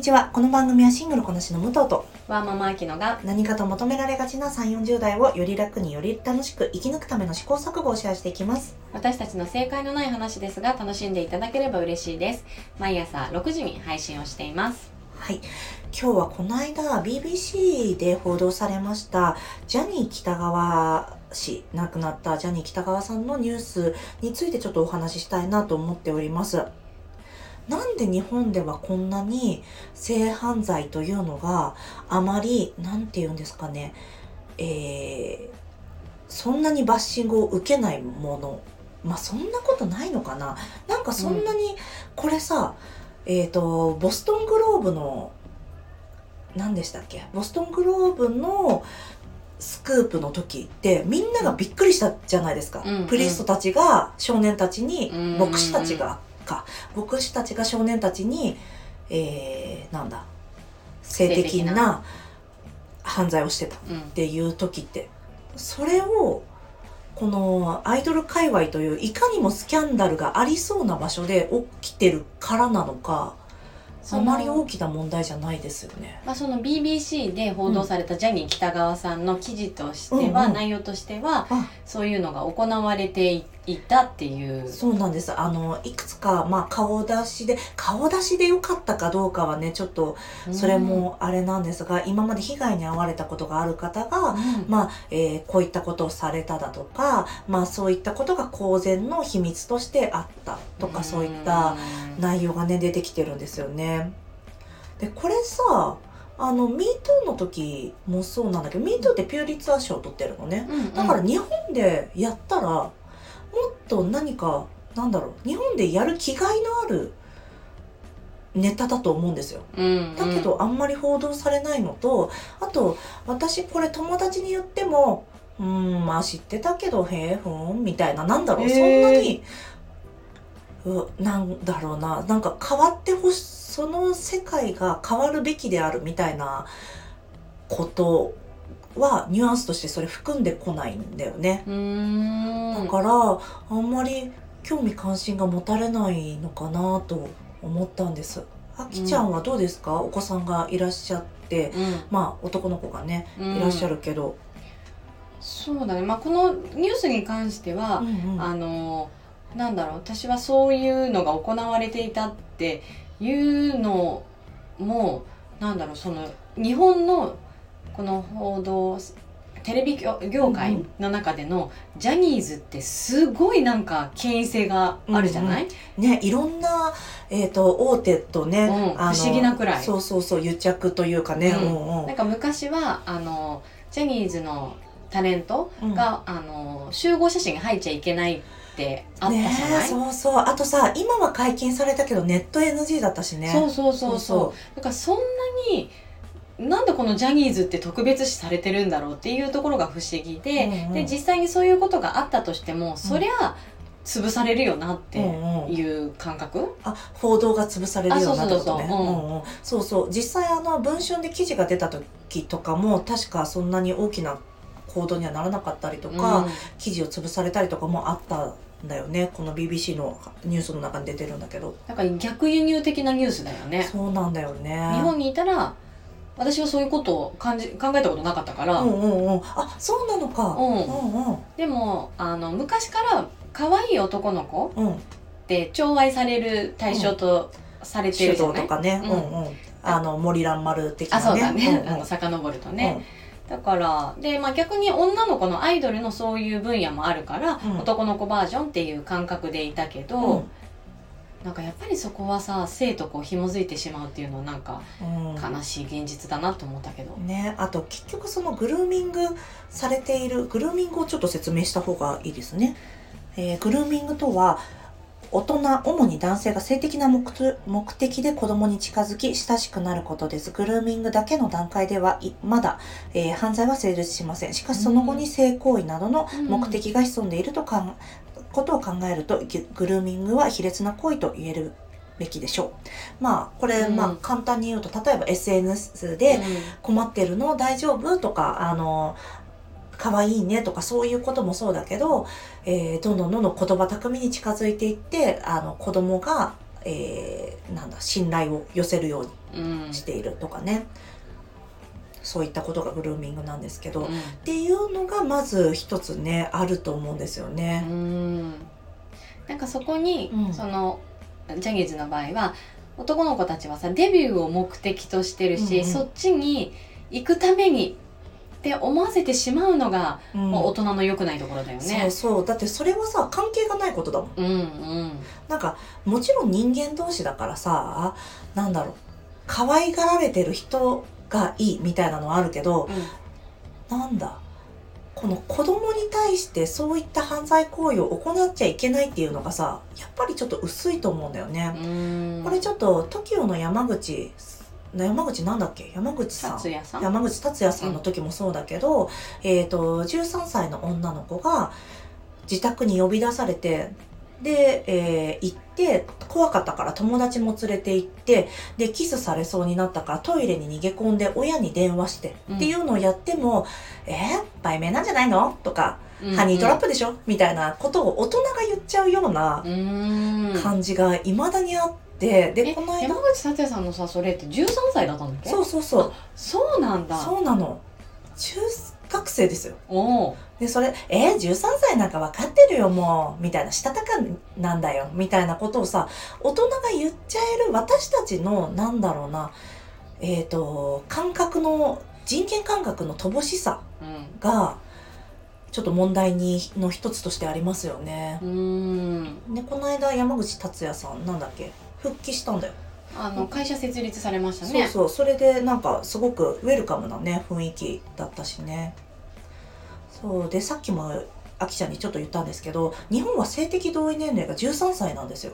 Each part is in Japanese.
にちは。この番組はシングルこなしの武藤とワーママアキノが何かと求められがちな3、40代をより楽により楽しく生き抜くための試行錯誤をシェアしていきます。私たちの正解のない話ですが楽しんでいただければ嬉しいです毎朝6時に配信をしていますはい。今日はこの間 BBC で報道されましたジャニー北川氏、亡くなったジャニー北川さんのニュースについてちょっとお話ししたいなと思っております。なんで日本ではこんなに性犯罪というのがあまり、なんて言うんですかね、えー、そんなにバッシングを受けないもの。まあそんなことないのかな。なんかそんなに、これさ、えっ、と、ボストングローブの、何でしたっけ？ボストングローブのスクープの時ってみんながびっくりしたじゃないですか。うん。うん。プリストたちが少年たちに、うん。牧師たちがか、牧師たちが少年たちに、えー、なんだ、性的なな犯罪をしてたっうん。ていう時って、それを、このアイドル界隈といういかにもスキャンダルがありそうな場所で起きてるからなのか、あまり大きな問題じゃないですよね。まあ、その BBC で報道されたジャニー喜多川さんの記事としては、うんうん内容としてはあそういうのが行われていたっていうそうなんです。あの、いくつか、まあ、顔出しで、顔出しで良かったかどうかはね、ちょっと、それもあれなんですが、今まで被害に遭われたことがある方が、うんまあ、えーこういったことをされただとか、まあ、そういったことが公然の秘密としてあったとか、そういったうん内容がね、出てきてるんですよね。で、これさ、あの、MeToo の時もそうなんだけど、MeToo ってピューリッツァー賞を取ってるのね。うんうんだから日本でやったら、もっと何か、なんだろう、日本でやる気概のあるネタだと思うんですよ。うんうんだけど、あんまり報道されないのと、あと、私これ友達に言っても、うーん、まあ知ってたけど、へえ、ふーん、みたいな、なんだろう、そんなに、うなんだろうな、なんか変わってほし、その世界が変わるべきであるみたいなことは、ニュアンスとしてそれ含んでこないんだよね。だから、あんまり興味関心が持たれないのかなと思ったんです。あきちゃんはどうですか、お子さんがいらっしゃって、うん。まあ男の子がね、うん。いらっしゃるけど。そうだね、まあ、このニュースに関しては、うんうん。あのなんだろう。私はそういうのが行われていたっていうのもなんだろう。その日本のこの報道テレビ業業界の中でのジャニーズってすごいなんか権威性があるじゃない、ね、いろんな、えっ、と、大手とね、うん。不思議なくらい。そうそうそう、癒着というかね、うん。うんうん。なんか昔はあのジャニーズのタレントうん。が、あの集合写真が入っちゃいけないってあったじゃねない、そうそう。あとさ、今は解禁されたけど、ネット NG だったしね。そうそうそうそう。そうだからそんなになんでこのジャニーズって特別視されてるんだろうっていうところが不思議で,、うんうん。で実際にそういうことがあったとしても、そりゃ潰されるよなってうんうん。いう感覚、あ報道が潰されるようになったことね。あそうそう実際あの文春で記事が出た時とかも確かそんなに大きな報道にはならなかったりとか、うん。記事を潰されたりとかもあったんだよね。この BBC のニュースの中に出てるんだけど。だから逆輸入的なニュースだよね。そうなんだよね。日本にいたら私はそういうことを感じ考えたことなかったから、うんうんうん。あそうなのか。うん。うんうん。でもあの昔から可愛い男の子うん。って寵愛される対象とされて手るじゃない、動とかね、ううんんうん。あの森蘭丸的なね。あそうだね、うんうん。あの遡るとね、だからで、まあ、逆に女の子のアイドルのそういう分野もあるから、うん。男の子バージョンっていう感覚でいたけど、うんなんかやっぱりそこはさ性とこう紐づいてしまうっていうのはなんかうん。悲しい現実だなと思ったけど、ね、あと結局そのグルーミングされているグルーミングをちょっと説明した方がいいですね、えーグルーミングとは大人主に男性が性的な目的目的で子供に近づき親しくなることです。グルーミングだけの段階ではいまだ、えー犯罪は成立しません。しかしその後に性行為などの目的が潜んでいるとかんことを考えるとググルーミングは卑劣な行為と言えるべきでしょう。まあこれ、うん。まあ簡単に言うと例えば SNS で、困ってるの大丈夫とか、あの、可愛いねとかそういうこともそうだけど、えーどんどんどんどん言葉巧みに近づいていって、あの、子供が、えーなんだ信頼を寄せるよううん。にしているとかねそういったことがグルーミングなんですけど、っうん。ていうのがまず一つねあると思うんですようね。ん。なんかそこに、うん。そのジャニーズの場合は男の子たちはさデビューを目的としてるし、うんうん。そっちに行くためにって思わせてしまうのが、うん。もう大人の良くないところだよそうね。そう。だってそれはさ関係がないことだもん。うんうん。なんかもちろん人間同士だからさなんだろう。可愛がられてる人がいいみたいなのはあるけどなんだこの子供に対してそういった犯罪行為を行っちゃいけないっていうのがさやっぱりちょっと薄いと思うんだよね。うん。これちょっと TOKIO の山口山口なんだっけ？山口さん。達也さん？山口達也さんの時もそうだけど、えっ、と13歳の女の子が自宅に呼び出されてで、えー行って怖かったから友達も連れて行ってでキスされそうになったからトイレに逃げ込んで親に電話して、うん。っていうのをやっても「えー、売名なんじゃないの?」とか、うんハニートラップでしょ?」みたいなことを大人が言っちゃうようなうん。感じがいまだにあってでえこの間山口達也さんのさそれって13歳だったんだっけ？そうそうそう。そうなんだ。そうなの。中学生ですよでそれ「えー、13歳なんか分かってるよもう」みたいな「したたかなんだよ」みたいなことをさ大人が言っちゃえる私たちのなんだろうなえっ、と感覚の人権感覚の乏しさうんがちょっと問題にの一つとしてありますよね。うんでこの間山口達也さんなんだっけ復帰したんだよ。あの会社設立されましたね。そうそう。それでなんかすごくウェルカムなね雰囲気だったしね。そう。でさっきもあきちゃんにちょっと言ったんですけど日本は性的同意年齢が13歳なんですよ。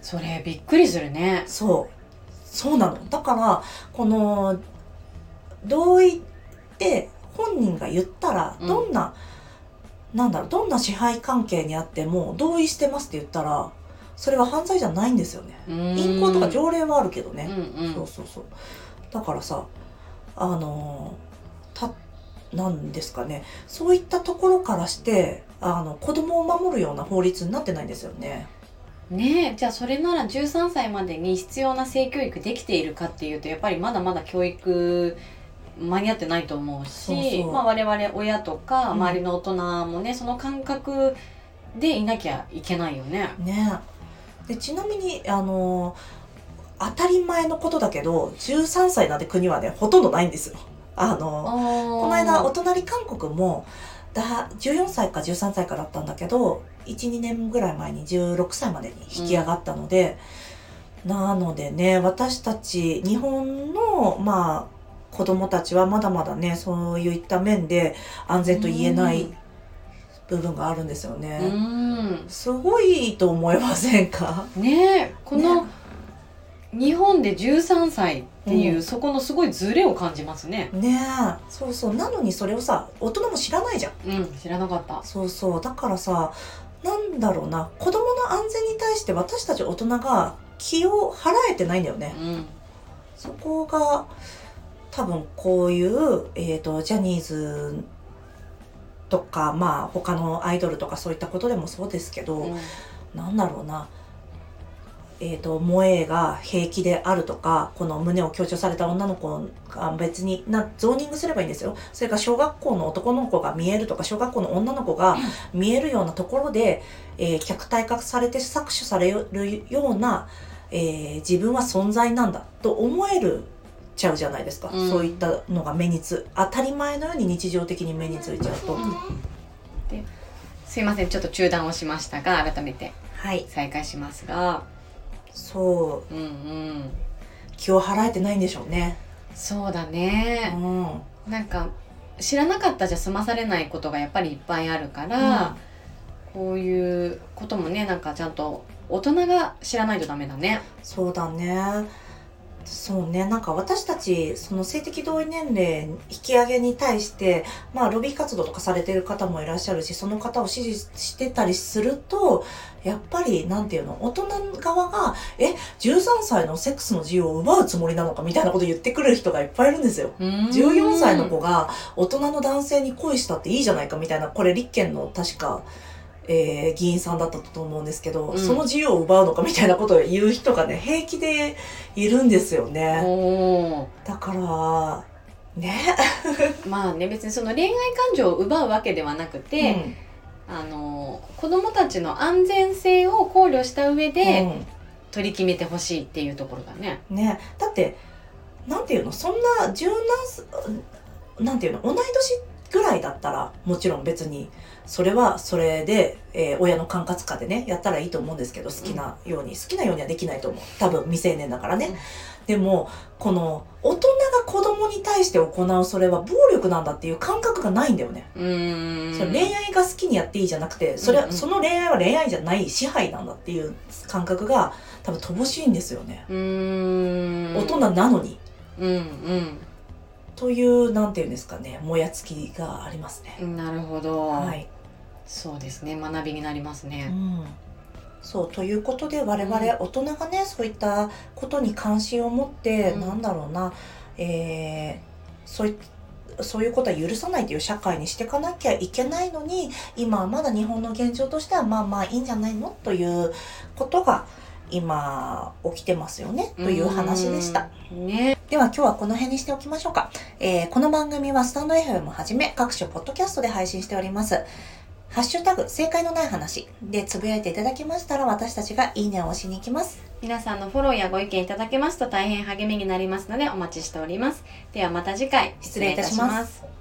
それびっくりするね。そう。そうなの。だからこの同意って本人が言ったらうん。どんな、なんだろうどんな支配関係にあっても同意してますって言ったらそれは犯罪じゃないんですよね。淫行とか条例はあるけどね、うんうん。そうそうそう。だからさあのたなんですかね。そういったところからしてあの子供を守るような法律になってないんですよね。ねえ。じゃあそれなら13歳までに必要な性教育できているかっていうとやっぱりまだまだ教育間に合ってないと思うしまあ、我々親とかうん。周りの大人もね、その感覚でいなきゃいけないよね。ねでちなみにあの当たり前のことだけど13歳なんて国はねほとんどないんですよ。あのここの間お隣韓国もだ14歳か13歳かだったんだけど12年ぐらい前に16歳までに引き上がったので、なのでね私たち日本のまあ子供たちはまだまだねそういった面で安全と言えないうん部分があるんですようね。ん。すごいと思いませんか？ねえこの、ね日本で13歳っていう、うん。そこのすごいズレを感じますね。ねえ。そうそう。なのにそれをさ大人も知らないじゃん。うん知らなかった。そうそう。だからさなんだろうな。子供の安全に対して私たち大人が気を払えてないんだよね。うん。そこが多分こういう、えー、とジャニーズとかまあ他のアイドルとかそういったことでもそうですけど、うん。なんだろうな。えー、と萌えが平気であるとかこの胸を強調された女の子が別になゾーニングすればいいんですよ。それから小学校の男の子が見えるとか小学校の女の子が見えるようなところで、えー客体化されて搾取されるような、えー自分は存在なんだと思えるちゃうじゃないですか、うん。そういったのが目につ当たり前のように日常的に目についちゃうと、すいませんちょっと中断をしましたが改めてはい。再開しますが。そう。んうん。う気を払えてないんでしょうね。そうだうね、ん。なんか知らなかったじゃ済まされないことがやっぱりいっぱいあるから、こういうこともねなんかちゃんと大人が知らないとダメだね。そうだね。そうね、なんか私たち、その性的同意年齢引き上げに対して、まあ、ロビー活動とかされてる方もいらっしゃるし、その方を支持してたりすると、やっぱり、なんていうの、大人側が、え、13歳のセックスの自由を奪うつもりなのかみたいなこと言ってくる人がいっぱいいるんですよ。14歳の子が大人の男性に恋したっていいじゃないかみたいな、これ立憲の確か、えー議員さんだったと思うんですけど、うん。その自由を奪うのかみたいなことを言う人がね平気でいるんですよね。だからね、まあね別にその恋愛感情を奪うわけではなくて、うん。あの子供たちの安全性を考慮した上でうん。取り決めてほしいっていうところだね。ね。だってなんていうの？そんな柔軟すなんていうの？同い年ぐらいだったらもちろん別にそれはそれで、えー親の管轄下でねやったらいいと思うんですけど好きなように、好きなようにはできないと思う。多分未成年だからね、うん。でもこの大人が子供に対して行うそれは暴力なんだっていう感覚がないんだよね、それ恋愛が好きにやっていいじゃなくてそれ、うんうん。その恋愛は恋愛じゃない支配なんだっていう感覚が多分乏しいんですよね、大人なのに。うんというなんていうんですかねもやつきがありますね、うんなるほど、はい、そうですね。学びになりますうね。ん、そうということで我々大人がねそういったことに関心を持って、うん。なんだろうな、えーそういそういうことは許さないという社会にしていかなきゃいけないのに今はまだ日本の現状としてはまあまあいいんじゃないの？ということが今起きてますよねという話でした。うん。ね。では今日はこの辺にしておきましょうか。えーこの番組はスタンド FM をはじめ各種ポッドキャストで配信しております。ハッシュタグ、正解のない話でつぶやいていただきましたら私たちがいいねを押しに行きます。皆さんのフォローやご意見いただけますと大変励みになりますのでお待ちしております。ではまた次回失礼いたします